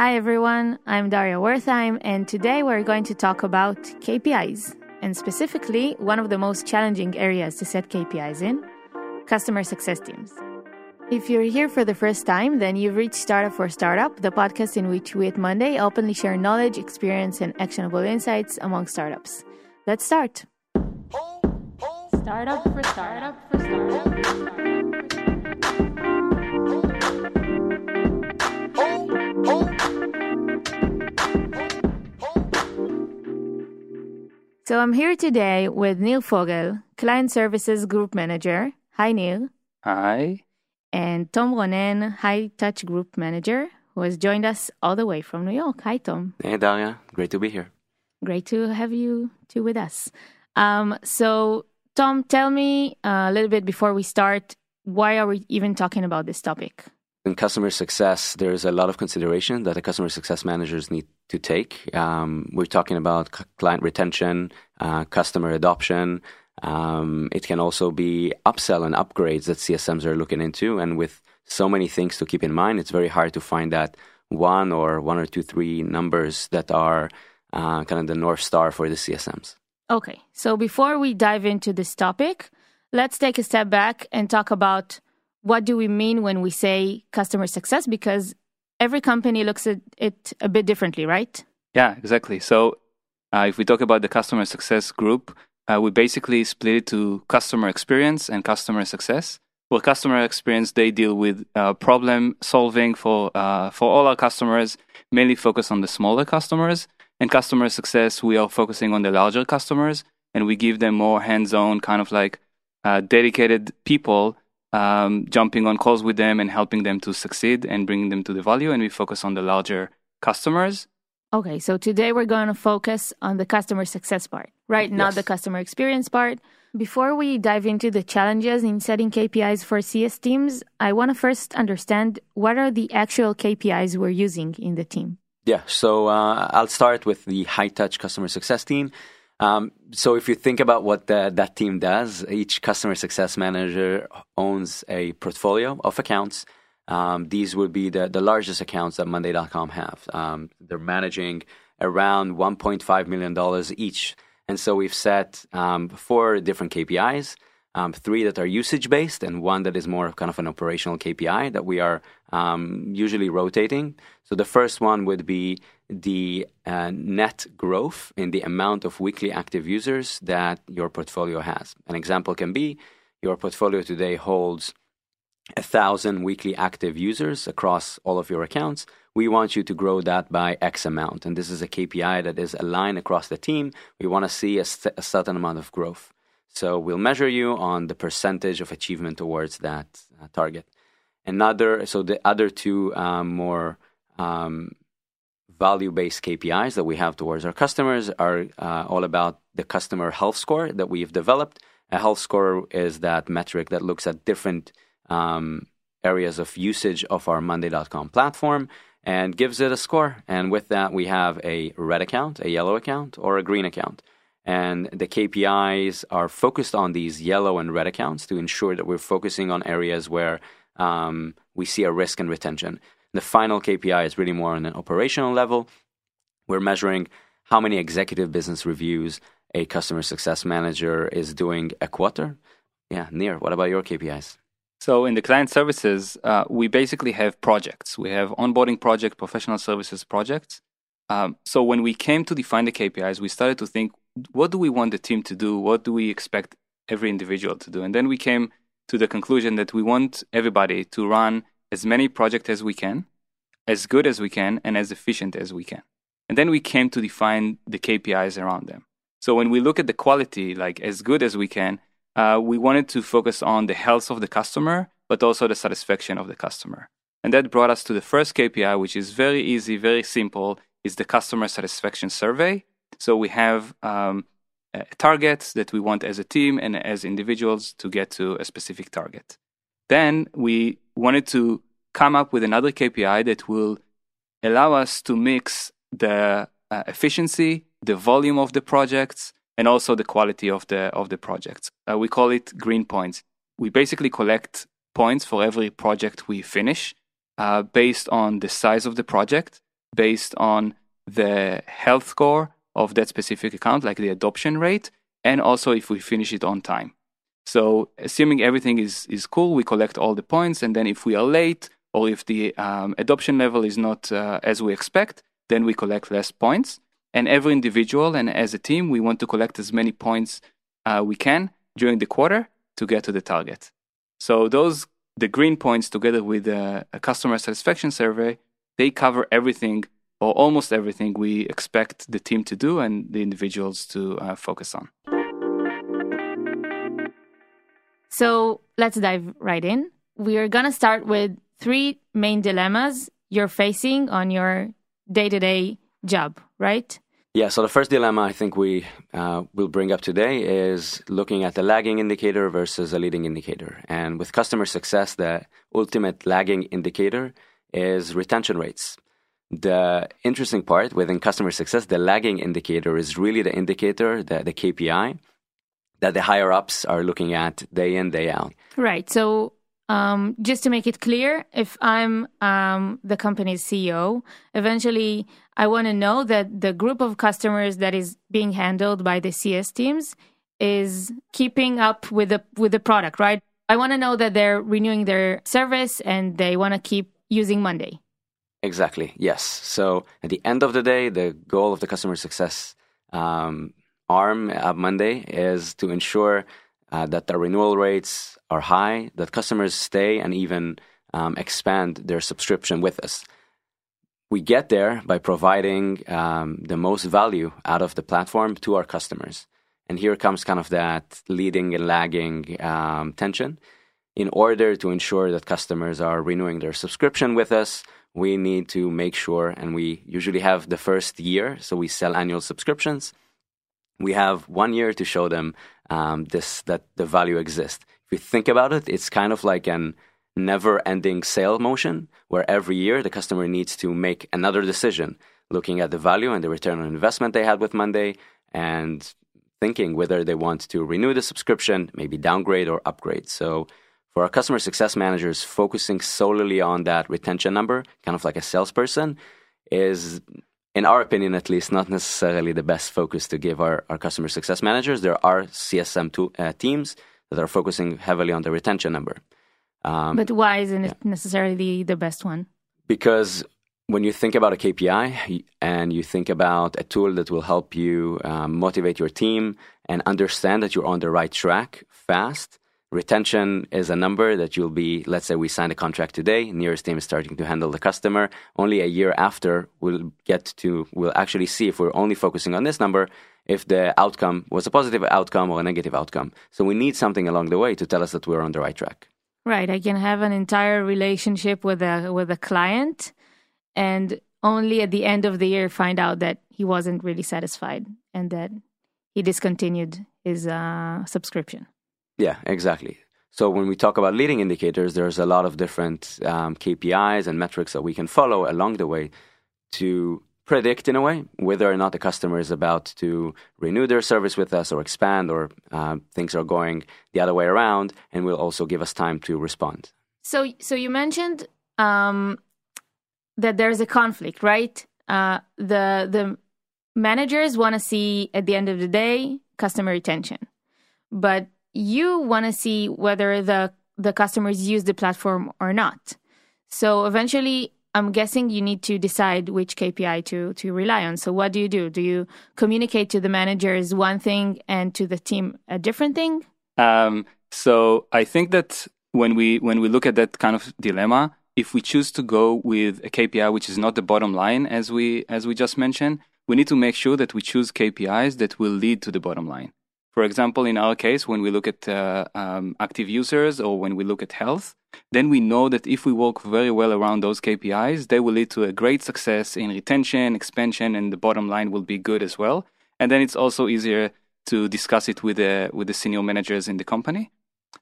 Hi everyone, I'm Daria Wertheim, and today we're going to talk about KPIs, and specifically one of the most challenging areas to set KPIs in customer success teams. If you're here for the first time, then you've reached Startup for Startup, the podcast in which we at Monday openly share knowledge, experience, and actionable insights among startups. Let's start. Startup for Startup for Startup. So I'm here today with Nir Fogel, Client Services Group Manager. Hi, Nir. Hi. And Tom Ronen, High Touch Group Manager, who has joined us all the way from New York. Hi, Tom. Hey, Daria. Great to be here. Great to have you two with us. Um, so, Tom, tell me uh, a little bit before we start why are we even talking about this topic? In customer success, there's a lot of consideration that the customer success managers need to take. Um, we're talking about c- client retention, uh, customer adoption. Um, it can also be upsell and upgrades that CSMs are looking into. And with so many things to keep in mind, it's very hard to find that one or one or two, three numbers that are uh, kind of the North Star for the CSMs. Okay, so before we dive into this topic, let's take a step back and talk about what do we mean when we say customer success because every company looks at it a bit differently, right? Yeah, exactly. So uh, if we talk about the customer success group, uh, we basically split it to customer experience and customer success. Well, customer experience they deal with uh, problem solving for uh, for all our customers, mainly focus on the smaller customers. And customer success, we are focusing on the larger customers, and we give them more hands-on, kind of like uh, dedicated people um, jumping on calls with them and helping them to succeed and bringing them to the value. And we focus on the larger customers. Okay, so today we're going to focus on the customer success part, right? Not Yes. the customer experience part. Before we dive into the challenges in setting KPIs for CS teams, I want to first understand what are the actual KPIs we're using in the team. Yeah, so uh, I'll start with the high touch customer success team. Um, so if you think about what the, that team does, each customer success manager owns a portfolio of accounts. Um, these would be the, the largest accounts that Monday.com have. Um, they're managing around $1.5 million each. And so we've set um, four different KPIs, um, three that are usage based, and one that is more of kind of an operational KPI that we are um, usually rotating. So the first one would be the uh, net growth in the amount of weekly active users that your portfolio has. An example can be your portfolio today holds a thousand weekly active users across all of your accounts. We want you to grow that by X amount. And this is a KPI that is aligned across the team. We want to see a, st- a certain amount of growth. So we'll measure you on the percentage of achievement towards that uh, target. Another, so the other two um, more um, value based KPIs that we have towards our customers are uh, all about the customer health score that we've developed. A health score is that metric that looks at different um, areas of usage of our Monday.com platform and gives it a score. And with that, we have a red account, a yellow account, or a green account. And the KPIs are focused on these yellow and red accounts to ensure that we're focusing on areas where um, we see a risk and retention. The final KPI is really more on an operational level. We're measuring how many executive business reviews a customer success manager is doing a quarter. Yeah, Nir, what about your KPIs? So in the client services, uh, we basically have projects. We have onboarding project, professional services projects. Um, so when we came to define the KPIs, we started to think, what do we want the team to do? What do we expect every individual to do? And then we came to the conclusion that we want everybody to run as many projects as we can, as good as we can, and as efficient as we can. And then we came to define the KPIs around them. So when we look at the quality, like as good as we can, uh, we wanted to focus on the health of the customer, but also the satisfaction of the customer. And that brought us to the first KPI, which is very easy, very simple, is the customer satisfaction survey. So we have um, uh, targets that we want as a team and as individuals to get to a specific target. Then we wanted to come up with another KPI that will allow us to mix the uh, efficiency, the volume of the projects, and also the quality of the of the projects. Uh, we call it green points. We basically collect points for every project we finish uh, based on the size of the project based on the health score of that specific account, like the adoption rate, and also if we finish it on time. So, assuming everything is, is cool, we collect all the points, and then if we are late or if the um, adoption level is not uh, as we expect, then we collect less points. And every individual and as a team, we want to collect as many points uh, we can during the quarter to get to the target. So those the green points together with a, a customer satisfaction survey, they cover everything or almost everything we expect the team to do and the individuals to uh, focus on. So let's dive right in. We are going to start with three main dilemmas you're facing on your day to day job, right? Yeah, so the first dilemma I think we uh, will bring up today is looking at the lagging indicator versus a leading indicator. And with customer success, the ultimate lagging indicator is retention rates. The interesting part within customer success, the lagging indicator is really the indicator, the, the KPI, that the higher ups are looking at day in, day out. Right. So um, just to make it clear, if I'm um, the company's CEO, eventually I want to know that the group of customers that is being handled by the CS teams is keeping up with the with the product, right? I want to know that they're renewing their service and they want to keep using Monday. Exactly. Yes. So at the end of the day, the goal of the customer success um, arm at Monday is to ensure uh, that the renewal rates are high, that customers stay and even um, expand their subscription with us. We get there by providing um, the most value out of the platform to our customers. And here comes kind of that leading and lagging um, tension. In order to ensure that customers are renewing their subscription with us, we need to make sure, and we usually have the first year, so we sell annual subscriptions. We have one year to show them um, this that the value exists. If you think about it, it's kind of like an never-ending sale motion where every year the customer needs to make another decision, looking at the value and the return on investment they had with Monday, and thinking whether they want to renew the subscription, maybe downgrade or upgrade. So for our customer success managers, focusing solely on that retention number, kind of like a salesperson, is in our opinion at least, not necessarily the best focus to give our, our customer success managers. There are CSM to, uh, teams that are focusing heavily on the retention number. Um, but why isn't yeah. it necessarily the best one? Because when you think about a KPI and you think about a tool that will help you um, motivate your team and understand that you're on the right track fast, Retention is a number that you'll be, let's say we sign a contract today, nearest team is starting to handle the customer. Only a year after, we'll get to, we'll actually see if we're only focusing on this number, if the outcome was a positive outcome or a negative outcome. So we need something along the way to tell us that we're on the right track. Right. I can have an entire relationship with a, with a client and only at the end of the year find out that he wasn't really satisfied and that he discontinued his uh, subscription. Yeah, exactly. So when we talk about leading indicators, there's a lot of different um, KPIs and metrics that we can follow along the way to predict in a way whether or not the customer is about to renew their service with us or expand or uh, things are going the other way around and will also give us time to respond. So so you mentioned um, that there's a conflict right? Uh, the the managers want to see at the end of the day customer retention. But you want to see whether the the customers use the platform or not. So eventually, I'm guessing you need to decide which KPI to to rely on. So what do you do? Do you communicate to the managers one thing and to the team a different thing? Um, so I think that when we when we look at that kind of dilemma, if we choose to go with a KPI which is not the bottom line, as we as we just mentioned, we need to make sure that we choose KPIs that will lead to the bottom line. For example, in our case, when we look at uh, um, active users or when we look at health, then we know that if we work very well around those KPIs, they will lead to a great success in retention, expansion, and the bottom line will be good as well. And then it's also easier to discuss it with the with the senior managers in the company.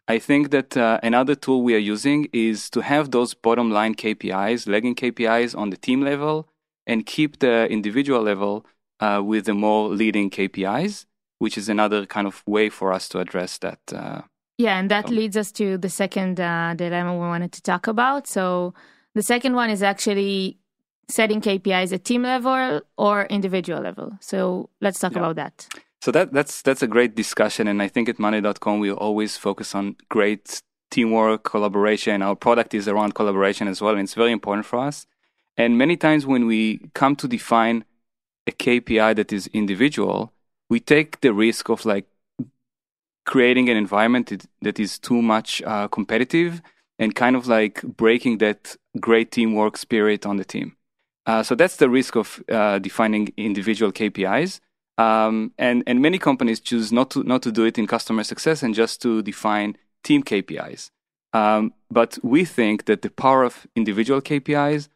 I think that uh, another tool we are using is to have those bottom line KPIs, lagging KPIs on the team level, and keep the individual level uh, with the more leading KPIs which is another kind of way for us to address that. Uh, yeah, and that um, leads us to the second uh, dilemma we wanted to talk about. So the second one is actually setting KPIs at team level or individual level. So let's talk yeah. about that. So that that's that's a great discussion, and I think at Monday.com we always focus on great teamwork, collaboration. Our product is around collaboration as well, and it's very important for us. And many times when we come to define a KPI that is individual, we take the risk of like creating an environment that is too much uh, competitive and kind of like breaking that great teamwork spirit on the team. Uh, so that's the risk of uh, defining individual KPIs. Um, and and many companies choose not to not to do it in customer success and just to define team KPIs. Um, but we think that the power of individual KPIs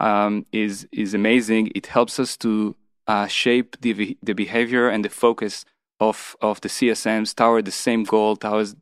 um, is is amazing. It helps us to uh, shape the the behavior and the focus of of the CSMs toward the same goal, towards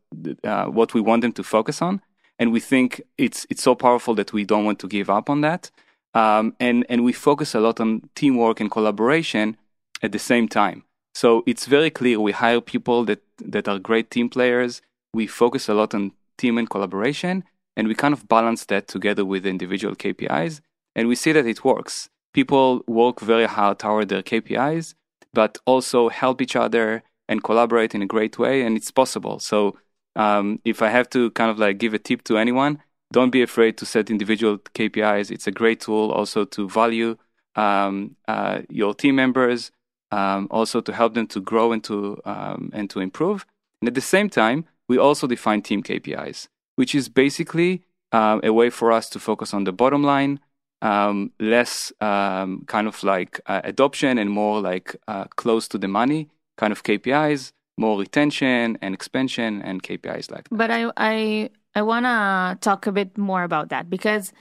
uh, what we want them to focus on. And we think it's it's so powerful that we don't want to give up on that. Um, and and we focus a lot on teamwork and collaboration at the same time. So it's very clear we hire people that, that are great team players. We focus a lot on team and collaboration, and we kind of balance that together with individual KPIs. And we see that it works. People work very hard toward their KPIs, but also help each other and collaborate in a great way, and it's possible. So um, if I have to kind of like give a tip to anyone, don't be afraid to set individual KPIs. It's a great tool also to value um, uh, your team members um, also to help them to grow and to um, and to improve. And at the same time, we also define team KPIs, which is basically uh, a way for us to focus on the bottom line, um, less um, kind of like uh, adoption and more like uh, close to the money kind of KPIs, more retention and expansion and KPIs like that. But I I I want to talk a bit more about that because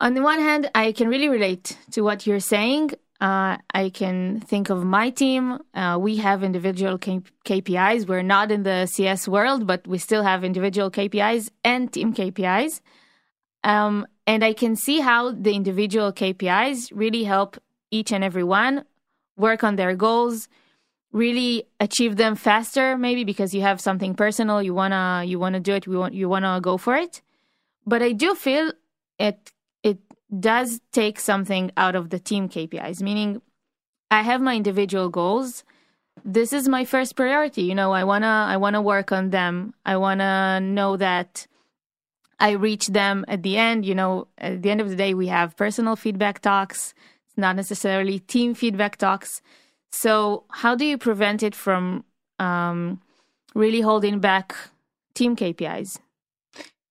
on the one hand, I can really relate to what you're saying uh, I can think of my team. Uh, we have individual K- KPIs. We're not in the CS world, but we still have individual KPIs and team KPIs. Um, and I can see how the individual KPIs really help each and every one work on their goals, really achieve them faster. Maybe because you have something personal, you wanna you wanna do it. You want you wanna go for it. But I do feel it does take something out of the team KPIs, meaning I have my individual goals. This is my first priority. You know, I wanna I wanna work on them. I wanna know that I reach them at the end. You know, at the end of the day, we have personal feedback talks. It's not necessarily team feedback talks. So, how do you prevent it from um, really holding back team KPIs?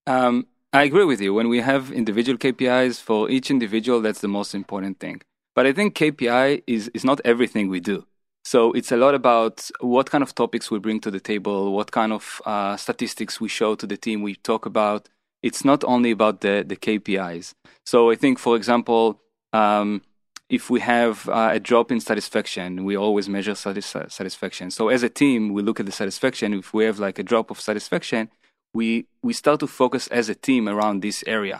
Um, I agree with you. When we have individual KPIs for each individual, that's the most important thing. But I think KPI is, is not everything we do. So it's a lot about what kind of topics we bring to the table, what kind of uh, statistics we show to the team, we talk about. It's not only about the, the KPIs. So I think, for example, um, if we have uh, a drop in satisfaction, we always measure satis- satisfaction. So as a team, we look at the satisfaction. If we have like a drop of satisfaction, we we start to focus as a team around this area.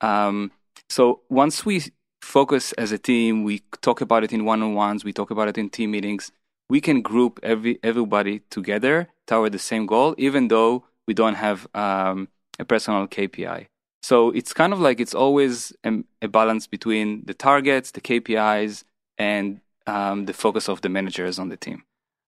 Um, so once we focus as a team, we talk about it in one-on-ones, we talk about it in team meetings. We can group every everybody together toward the same goal, even though we don't have um, a personal KPI. So it's kind of like it's always a, a balance between the targets, the KPIs, and um, the focus of the managers on the team.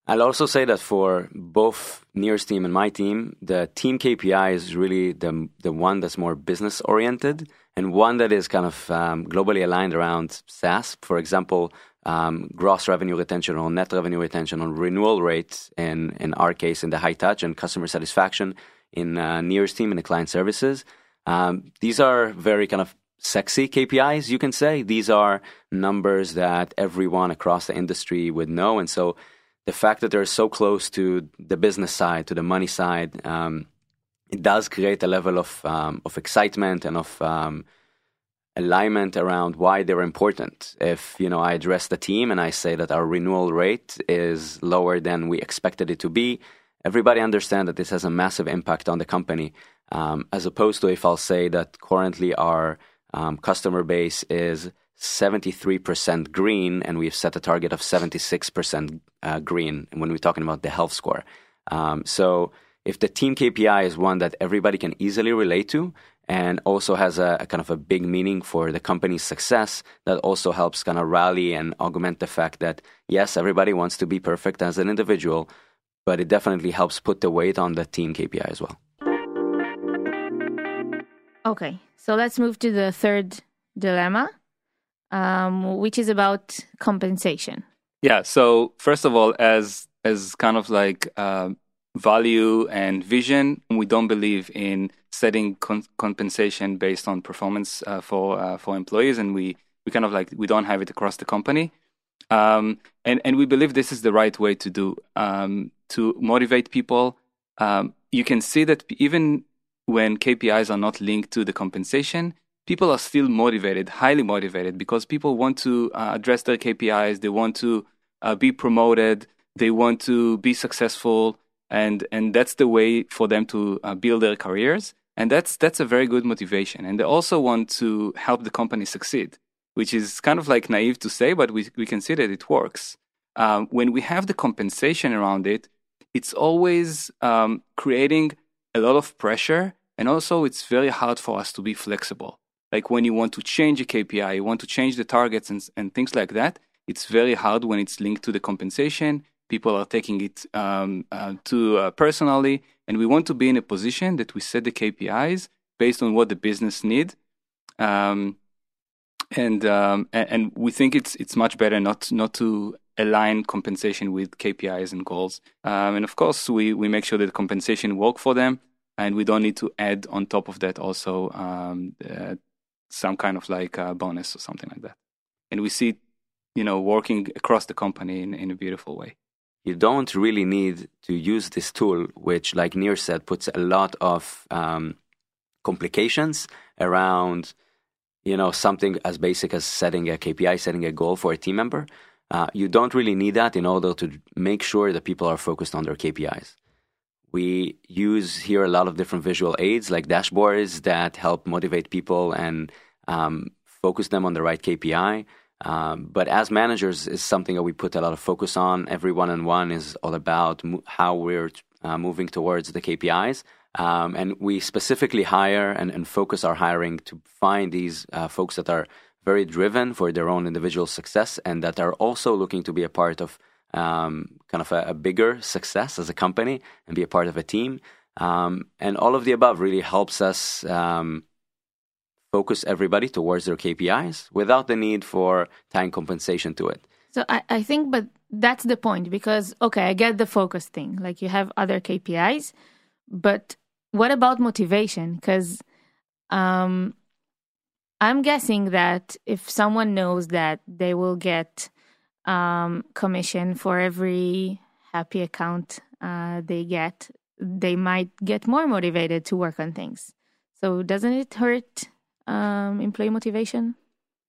I'll also say that for both Nir's team and my team, the team KPI is really the the one that's more business oriented and one that is kind of um, globally aligned around SaaS. For example, um, gross revenue retention or net revenue retention on renewal rates in in our case in the high touch and customer satisfaction in uh, Nir's team in the client services. Um, these are very kind of sexy KPIs, you can say. These are numbers that everyone across the industry would know, and so the fact that they're so close to the business side, to the money side, um, it does create a level of um, of excitement and of um, alignment around why they're important. If you know, I address the team and I say that our renewal rate is lower than we expected it to be, everybody understand that this has a massive impact on the company. Um, as opposed to if I'll say that currently our um, customer base is 73% green, and we've set a target of 76% uh, green when we're talking about the health score. Um, so if the team KPI is one that everybody can easily relate to, and also has a, a, kind of a big meaning for the company's success that also helps kind of rally and augment the fact that yes everybody wants to be perfect as an individual but it definitely helps put the weight on the team KPI as well okay so let's move to the third dilemma um, which is about compensation yeah so first of all as as kind of like uh, value and vision. We don't believe in setting con- compensation based on performance uh, for uh, for employees, and we we kind of like we don't have it across the company. Um, and and we believe this is the right way to do um, to motivate people. Um, you can see that even when KPIs are not linked to the compensation, people are still motivated, highly motivated, because people want to uh, address their KPIs. They want to uh, be promoted. They want to be successful and and that's the way for them to uh, build their careers and that's that's a very good motivation and they also want to help the company succeed which is kind of like naive to say but we, we can see that it works um, when we have the compensation around it it's always um, creating a lot of pressure and also it's very hard for us to be flexible like when you want to change a kpi you want to change the targets and, and things like that it's very hard when it's linked to the compensation people are taking it um, uh, too uh, personally, and we want to be in a position that we set the KPIs based on what the business need. Um, and, um, and, and we think it's it's much better not not to align compensation with KPIs and goals. Um, and of course, we we make sure that compensation work for them, and we don't need to add on top of that also um, uh, some kind of like a bonus or something like that. And we see, you know, working across the company in, in a beautiful way you don't really need to use this tool, which, like Nir said, puts a lot of um, complications around, you know, something as basic as setting a KPI, setting a goal for a team member. Uh, you don't really need that in order to make sure that people are focused on their KPIs. We use here a lot of different visual aids like dashboards that help motivate people and um, focus them on the right KPI. Um, but as managers, is something that we put a lot of focus on. Every one on one is all about mo- how we're uh, moving towards the KPIs. Um, and we specifically hire and, and, focus our hiring to find these uh, folks that are very driven for their own individual success and that are also looking to be a part of um, kind of a, a, bigger success as a company and be a part of a team. Um, and all of the above really helps us um, focus everybody towards their KPIs without the need for time compensation to it. So I, I think, but that's the point because, okay, I get the focus thing. Like you have other KPIs, but what about motivation? Because um, I'm guessing that if someone knows that they will get um, commission for every happy account uh, they get, they might get more motivated to work on things. So doesn't it hurt um, employee motivation?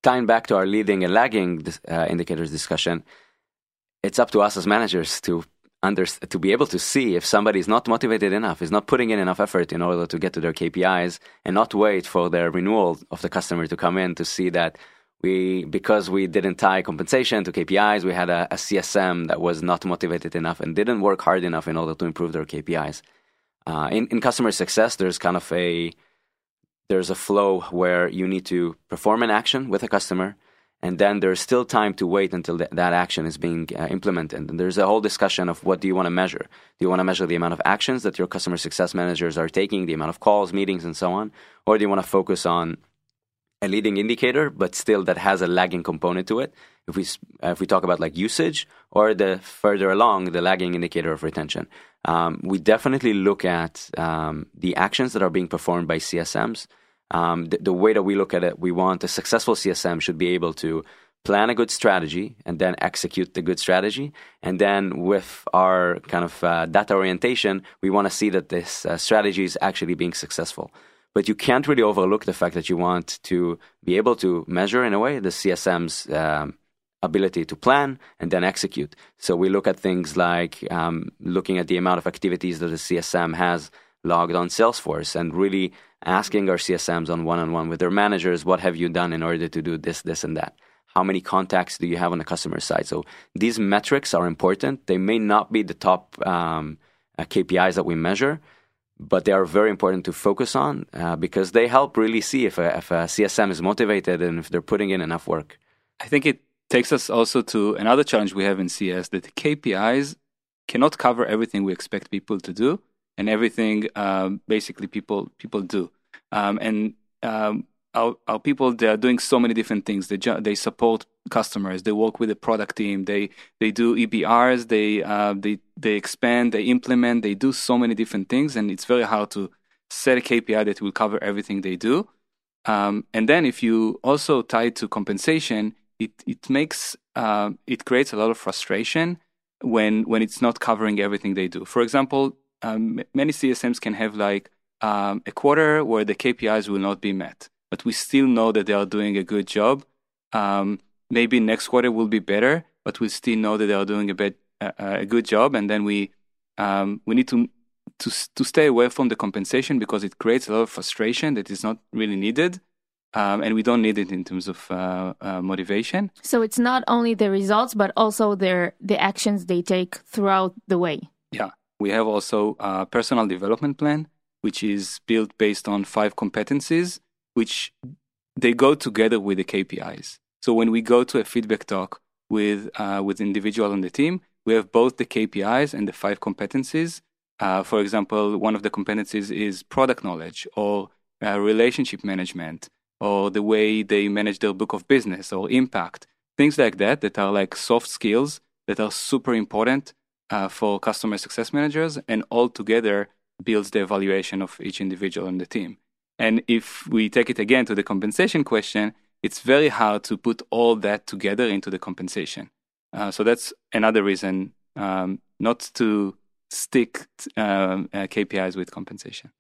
Tying back to our leading and lagging uh, indicators discussion, it's up to us as managers to under, to be able to see if somebody is not motivated enough, is not putting in enough effort in order to get to their KPIs, and not wait for their renewal of the customer to come in to see that we because we didn't tie compensation to KPIs, we had a, a CSM that was not motivated enough and didn't work hard enough in order to improve their KPIs. Uh, in, in customer success, there's kind of a there's a flow where you need to perform an action with a customer and then there's still time to wait until th- that action is being uh, implemented. And there's a whole discussion of what do you want to measure? Do you want to measure the amount of actions that your customer success managers are taking, the amount of calls, meetings, and so on? Or do you want to focus on a leading indicator, but still that has a lagging component to it? If we if we talk about like usage, or the further along the lagging indicator of retention, um, we definitely look at um, the actions that are being performed by CSMs um, the, the, way that we look at it, we want a successful CSM should be able to plan a good strategy and then execute the good strategy. And then with our kind of uh, data orientation, we want to see that this uh, strategy is actually being successful. But you can't really overlook the fact that you want to be able to measure in a way the CSM's um, ability to plan and then execute. So we look at things like um, looking at the amount of activities that the CSM has logged on Salesforce and really asking our CSMs on one on one with their managers, what have you done in order to do this, this, and that? How many contacts do you have on the customer side? So these metrics are important. They may not be the top um, uh, KPIs that we measure, but they are very important to focus on uh, because they help really see if a, if a CSM is motivated and if they're putting in enough work. I think it takes us also to another challenge we have in CS that KPIs cannot cover everything we expect people to do and everything um, basically people people do. Um, and um, our, our people they are doing so many different things. They they support customers. They work with the product team. They they do EBRs. They uh, they they expand. They implement. They do so many different things, and it's very hard to set a KPI that will cover everything they do. Um, and then if you also tie it to compensation, it it makes uh, it creates a lot of frustration when when it's not covering everything they do. For example, um, many CSMs can have like um, a quarter where the KPIs will not be met, but we still know that they are doing a good job. Um, maybe next quarter will be better, but we still know that they are doing a bit a good job, and then we um, we need to to to stay away from the compensation because it creates a lot of frustration that is not really needed. Um, and we don't need it in terms of uh, uh, motivation. So it's not only the results, but also their the actions they take throughout the way. Yeah, we have also a personal development plan, which is built based on five competencies, which they go together with the KPIs. So when we go to a feedback talk with uh, with individual on the team, we have both the KPIs and the five competencies. Uh, for example, one of the competencies is product knowledge or uh, relationship management or the way they manage their book of business or impact, things like that that are like soft skills that are super important uh, for customer success managers and all together builds the evaluation of each individual on the team. And if we take it again to the compensation question, it's very hard to put all that together into the compensation. Uh, so that's another reason um, not to stick um, uh, KPIs with compensation.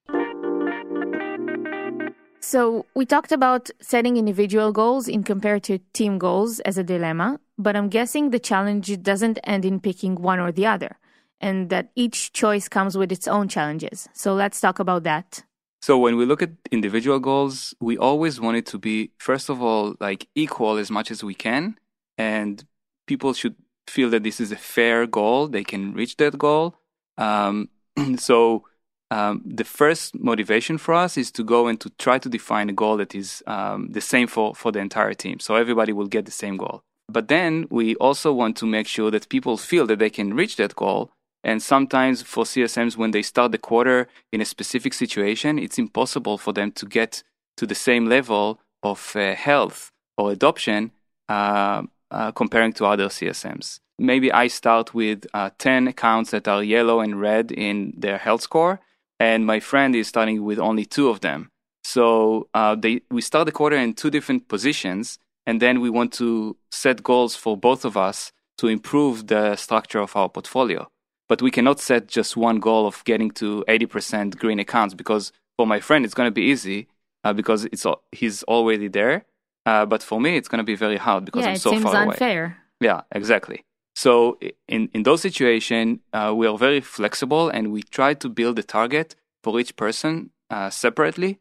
So we talked about setting individual goals in compared to team goals as a dilemma, but I'm guessing the challenge doesn't end in picking one or the other, and that each choice comes with its own challenges. So let's talk about that. So when we look at individual goals, we always want it to be first of all like equal as much as we can and people should feel that this is a fair goal, they can reach that goal. Um, so um, the first motivation for us is to go and to try to define a goal that is um, the same for, for the entire team. So everybody will get the same goal. But then we also want to make sure that people feel that they can reach that goal and sometimes for CSMs, when they start the quarter in a specific situation, it's impossible for them to get to the same level of uh, health or adoption uh, uh, comparing to other CSMs. Maybe I start with uh, 10 accounts that are yellow and red in their health score, and my friend is starting with only two of them. So uh, they, we start the quarter in two different positions, and then we want to set goals for both of us to improve the structure of our portfolio. But we cannot set just one goal of getting to 80% green accounts because for my friend it's going to be easy uh, because it's he's already there. Uh, but for me it's going to be very hard because yeah, i'm so far unfair. away. yeah exactly. So in, in those situations uh, we are very flexible and we try to build a target for each person uh, separately.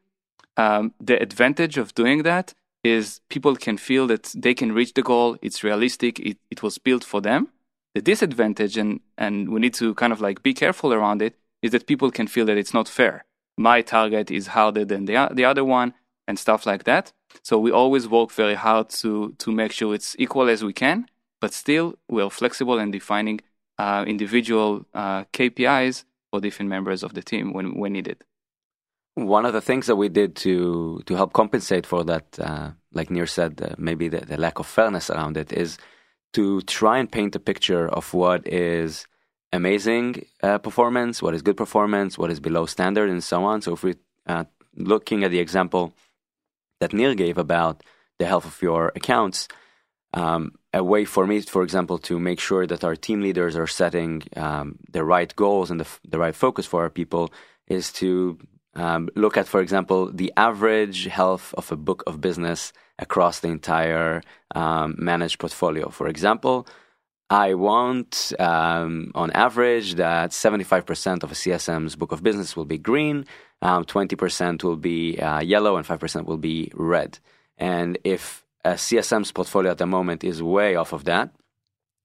Um, the advantage of doing that is people can feel that they can reach the goal it's realistic it, it was built for them the disadvantage, and, and we need to kind of like be careful around it, is that people can feel that it's not fair. My target is harder than the, the other one, and stuff like that. So we always work very hard to, to make sure it's equal as we can, but still we're flexible in defining uh, individual uh, KPIs for different members of the team when, when needed. One of the things that we did to to help compensate for that, uh, like Nir said, uh, maybe the, the, lack of fairness around it, is to try and paint a picture of what is amazing uh, performance, what is good performance, what is below standard, and so on. So if we're uh, looking at the example that Nir gave about the health of your accounts, um, a way for me, for example, to make sure that our team leaders are setting um, the right goals and the, the right focus for our people is to um, look at, for example, the average health of a book of business across the entire um, managed portfolio. For example, I want, um, on average, that 75% of a CSM's book of business will be green, um, 20% will be uh, yellow, and 5% will be red. And if a CSM's portfolio at the moment is way off of that,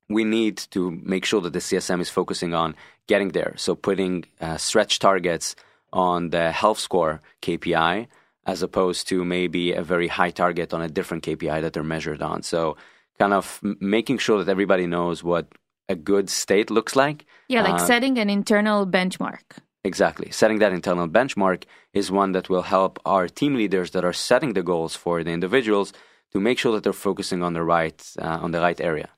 we need to make sure that the CSM is focusing on getting there. So putting uh, stretch targets on the health score KPI as opposed to maybe a very high target on a different KPI that they're measured on. So, kind of making sure that everybody knows what a good state looks like. Yeah, like uh, setting an internal benchmark. Exactly. Setting that internal benchmark is one that will help our team leaders that are setting the goals for the individuals to make sure that they're focusing on the right uh, on the right area.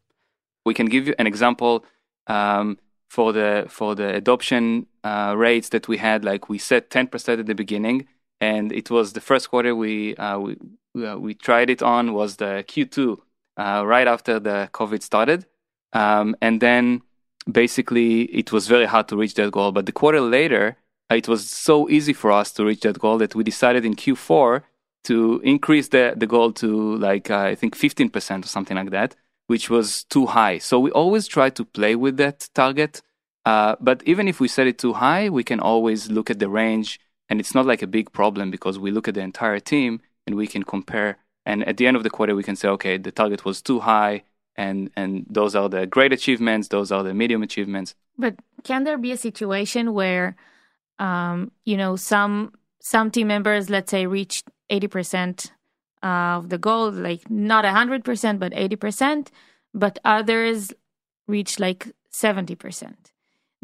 We can give you an example um, for the for the adoption uh, rates that we had. Like we set 10% at the beginning, and it was the first quarter we uh, we uh, we tried it on was the Q2 uh, right after the COVID started, um, and then basically it was very hard to reach that goal. But the quarter later, it was so easy for us to reach that goal that we decided in Q4 to increase the, the goal to like uh, I think 15% or something like that, which was too high. So we always try to play with that target. Uh, but even if we set it too high, we can always look at the range, and it's not like a big problem because we look at the entire team and we can compare. And at the end of the quarter, we can say, okay, the target was too high and and those are the great achievements those are the medium achievements but can there be a situation where um, you know some some team members let's say reach 80% of the goal like not 100% but 80% but others reach like 70%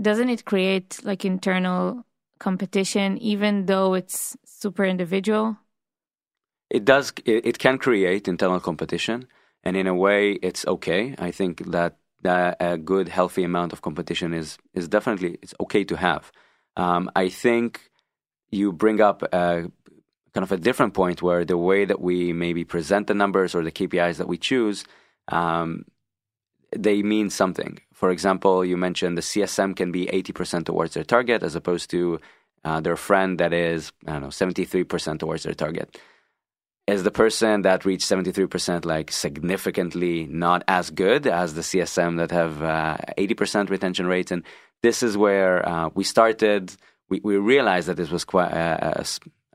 doesn't it create like internal competition even though it's super individual it does it, can create internal competition and in a way, it's okay. I think that a good, healthy amount of competition is is definitely it's okay to have. Um, I think you bring up a kind of a different point where the way that we maybe present the numbers or the KPIs that we choose, um, they mean something. For example, you mentioned the CSM can be 80% towards their target as opposed to uh, their friend that is, I don't know, 73% towards their target is the person that reached 73% like significantly not as good as the CSM that have uh, 80% retention rates. And this is where uh, we started, we, we realized that this was quite a, a,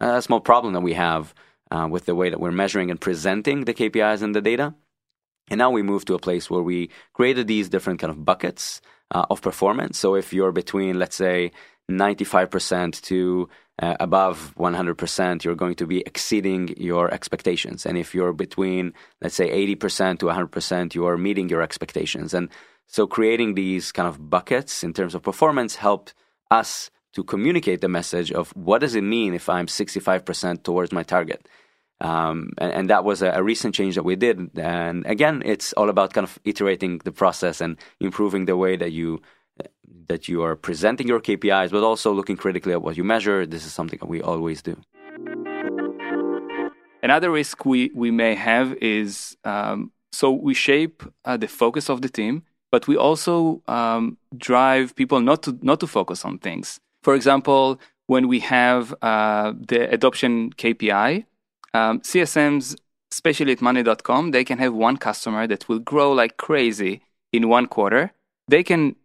a small problem that we have uh, with the way that we're measuring and presenting the KPIs and the data. And now we move to a place where we created these different kind of buckets uh, of performance. So if you're between, let's say, 95% to uh, above 100%, you're going to be exceeding your expectations. And if you're between, let's say, 80% to 100%, you are meeting your expectations. And so creating these kind of buckets in terms of performance helped us to communicate the message of what does it mean if I'm 65% towards my target. Um, and, and, that was a, a, recent change that we did. And again, it's all about kind of iterating the process and improving the way that you that you are presenting your KPIs, but also looking critically at what you measure. This is something that we always do. Another risk we, we may have is um, so we shape uh, the focus of the team, but we also um, drive people not to not to focus on things. For example, when we have uh, the adoption KPI, um, CSMs, especially at monday.com, they can have one customer that will grow like crazy in one quarter. They can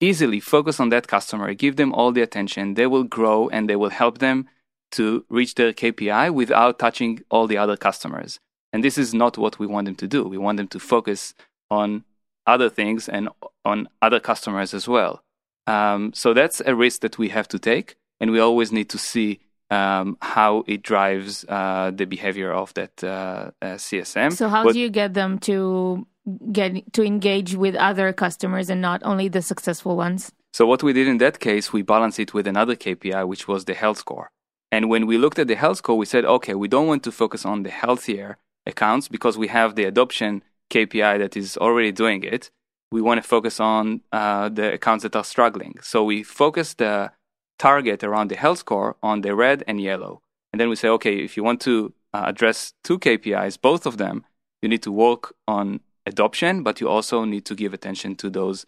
easily focus on that customer, give them all the attention, they will grow and they will help them to reach their KPI without touching all the other customers. And this is not what we want them to do. We want them to focus on other things and on other customers as well. Um, so that's a risk that we have to take, and we always need to see um, how it drives uh, the behavior of that uh, uh, CSM. So how do you get them to get to engage with other customers and not only the successful ones? So what we did in that case, we balanced it with another KPI, which was the health score. And when we looked at the health score, we said, okay, we don't want to focus on the healthier accounts because we have the adoption KPI that is already doing it. We want to focus on uh, the accounts that are struggling. So we focus the target around the health score on the red and yellow. And then we say, okay, if you want to uh, address two KPIs, both of them, you need to work on adoption, but you also need to give attention to those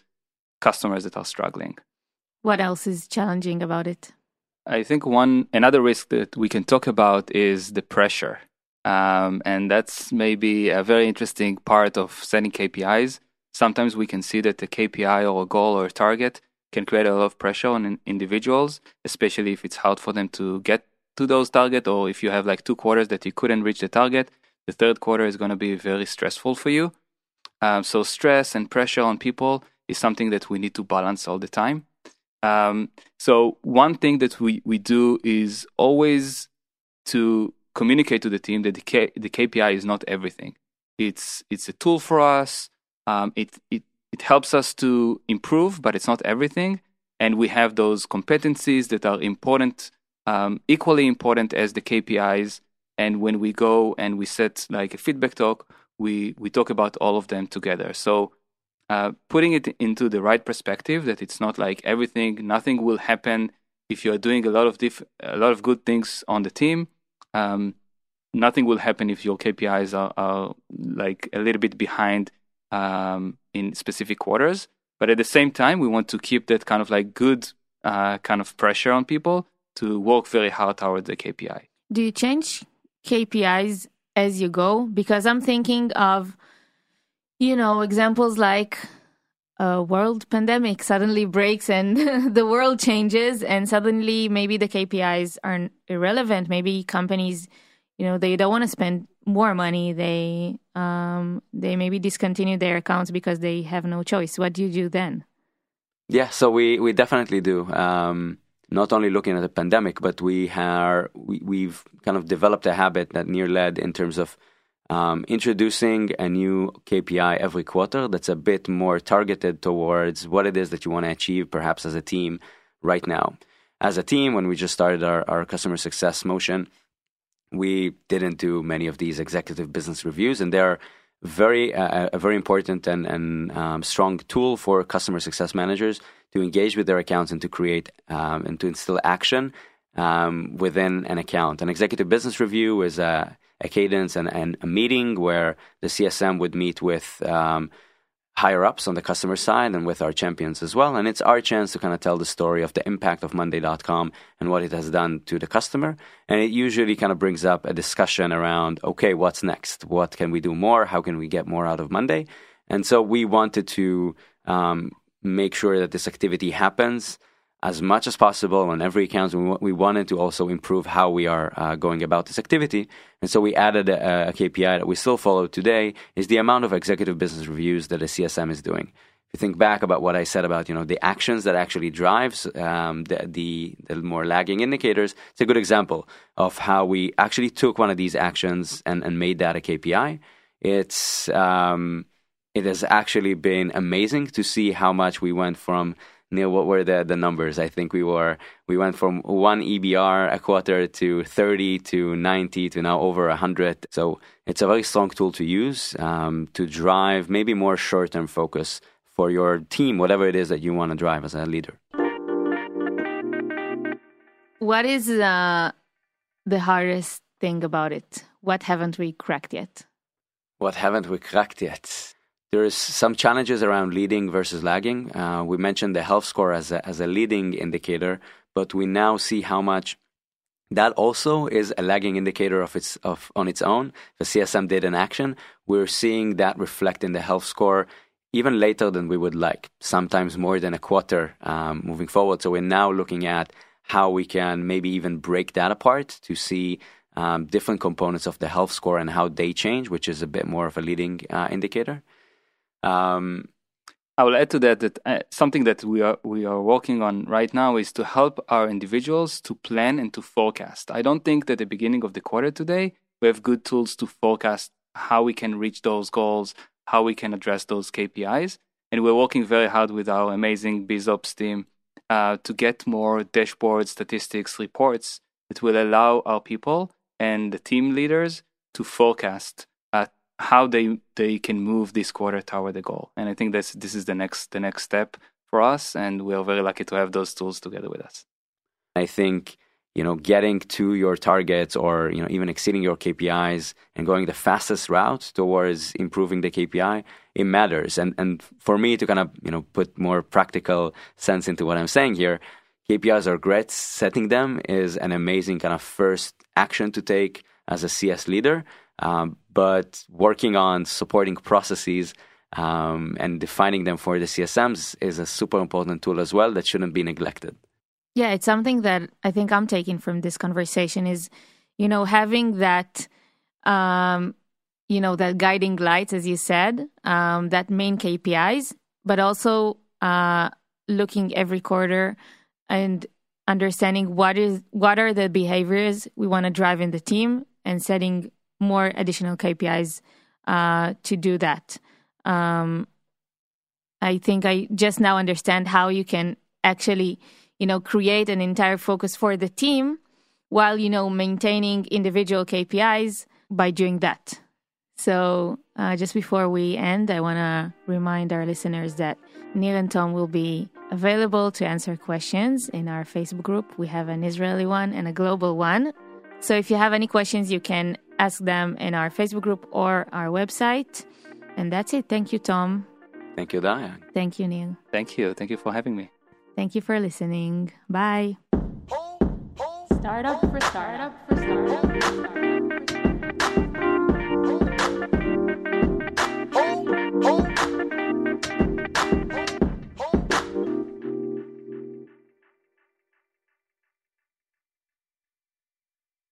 customers that are struggling. What else is challenging about it? I think one another risk that we can talk about is the pressure, um, and that's maybe a very interesting part of setting KPIs. Sometimes we can see that a KPI or a goal or a target can create a lot of pressure on individuals, especially if it's hard for them to get to those target, or if you have like two quarters that you couldn't reach the target. The third quarter is going to be very stressful for you. Um, so stress and pressure on people is something that we need to balance all the time. Um, so one thing that we, we do is always to communicate to the team that the, K, the KPI is not everything. It's it's a tool for us. Um, it it it helps us to improve, but it's not everything. And we have those competencies that are important, um, equally important as the KPIs. And when we go and we set like a feedback talk, we we talk about all of them together. So uh, putting it into the right perspective that it's not like everything, nothing will happen if you're doing a lot of diff- a lot of good things on the team. Um, nothing will happen if your KPIs are, are like a little bit behind um, in specific quarters. But at the same time, we want to keep that kind of like good uh, kind of pressure on people to work very hard towards the KPI. Do you change KPIs as you go? Because I'm thinking of, you know, examples like a world pandemic suddenly breaks and the world changes, and suddenly maybe the KPIs aren't irrelevant. Maybe companies, you know, they don't want to spend more money. They um, they maybe discontinue their accounts because they have no choice. What do you do then? Yeah, so we we definitely do. Um, not only looking at the pandemic, but we are we, we've kind of developed a habit that Nir led in terms of um, introducing a new KPI every quarter that's a bit more targeted towards what it is that you want to achieve, perhaps as a team right now. As a team, when we just started our, our customer success motion, we didn't do many of these executive business reviews, and they're very uh, a very important and, and um, strong tool for customer success managers to engage with their accounts and to create um, and to instill action um, within an account. An executive business review is a, a cadence and, and, a meeting where the CSM would meet with um, higher ups on the customer side and with our champions as well. And it's our chance to kind of tell the story of the impact of Monday.com and what it has done to the customer. And it usually kind of brings up a discussion around, okay, what's next? What can we do more? How can we get more out of Monday? And so we wanted to um, make sure that this activity happens as much as possible on every account. We, we wanted to also improve how we are uh, going about this activity. And so we added a, a, KPI that we still follow today is the amount of executive business reviews that a CSM is doing. If you think back about what I said about, you know, the actions that actually drives um, the, the, the more lagging indicators, it's a good example of how we actually took one of these actions and, and made that a KPI. It's, um, it has actually been amazing to see how much we went from Nir, what were the, the numbers? I think we were we went from one EBR a quarter to 30 to 90 to now over 100. So it's a very strong tool to use um, to drive maybe more short term focus for your team, whatever it is that you want to drive as a leader. What is uh, the hardest thing about it? What haven't we cracked yet? What haven't we cracked yet? There's some challenges around leading versus lagging. Uh, we mentioned the health score as a, as a leading indicator, but we now see how much that also is a lagging indicator of its of on its own. The CSM did an action. We're seeing that reflect in the health score even later than we would like. Sometimes more than a quarter um, moving forward. So we're now looking at how we can maybe even break that apart to see um, different components of the health score and how they change, which is a bit more of a leading uh, indicator. Um, I will add to that that uh, something that we are we are working on right now is to help our individuals to plan and to forecast. I don't think that at the beginning of the quarter today we have good tools to forecast how we can reach those goals, how we can address those KPIs, and we're working very hard with our amazing BizOps team uh, to get more dashboards, statistics, reports that will allow our people and the team leaders to forecast how they they can move this quarter toward the goal. And I think that's this is the next the next step for us, and we are very lucky to have those tools together with us. I think you know getting to your targets or you know even exceeding your KPIs and going the fastest route towards improving the KPI it matters and and for me to kind of you know put more practical sense into what I'm saying here KPIs are great setting them is an amazing kind of first action to take as a CS leader um, but working on supporting processes um, and defining them for the CSMs is a super important tool as well that shouldn't be neglected. Yeah, it's something that I think I'm taking from this conversation is, you know, having that, um, you know, that guiding lights, as you said, um, that main KPIs, but also uh, looking every quarter and understanding what is what are the behaviors we want to drive in the team and setting more additional KPIs uh, to do that. Um, I think I just now understand how you can actually, you know, create an entire focus for the team while you know maintaining individual KPIs by doing that. So, uh, just before we end, I want to remind our listeners that Nir and Tom will be available to answer questions in our Facebook group. We have an Israeli one and a global one. So, if you have any questions, you can ask them in our Facebook group or our website. And that's it. Thank you, Tom. Thank you, Diane. Thank you, Nir. Thank you. Thank you for having me. Thank you for listening. Bye. Startup for startup for startup.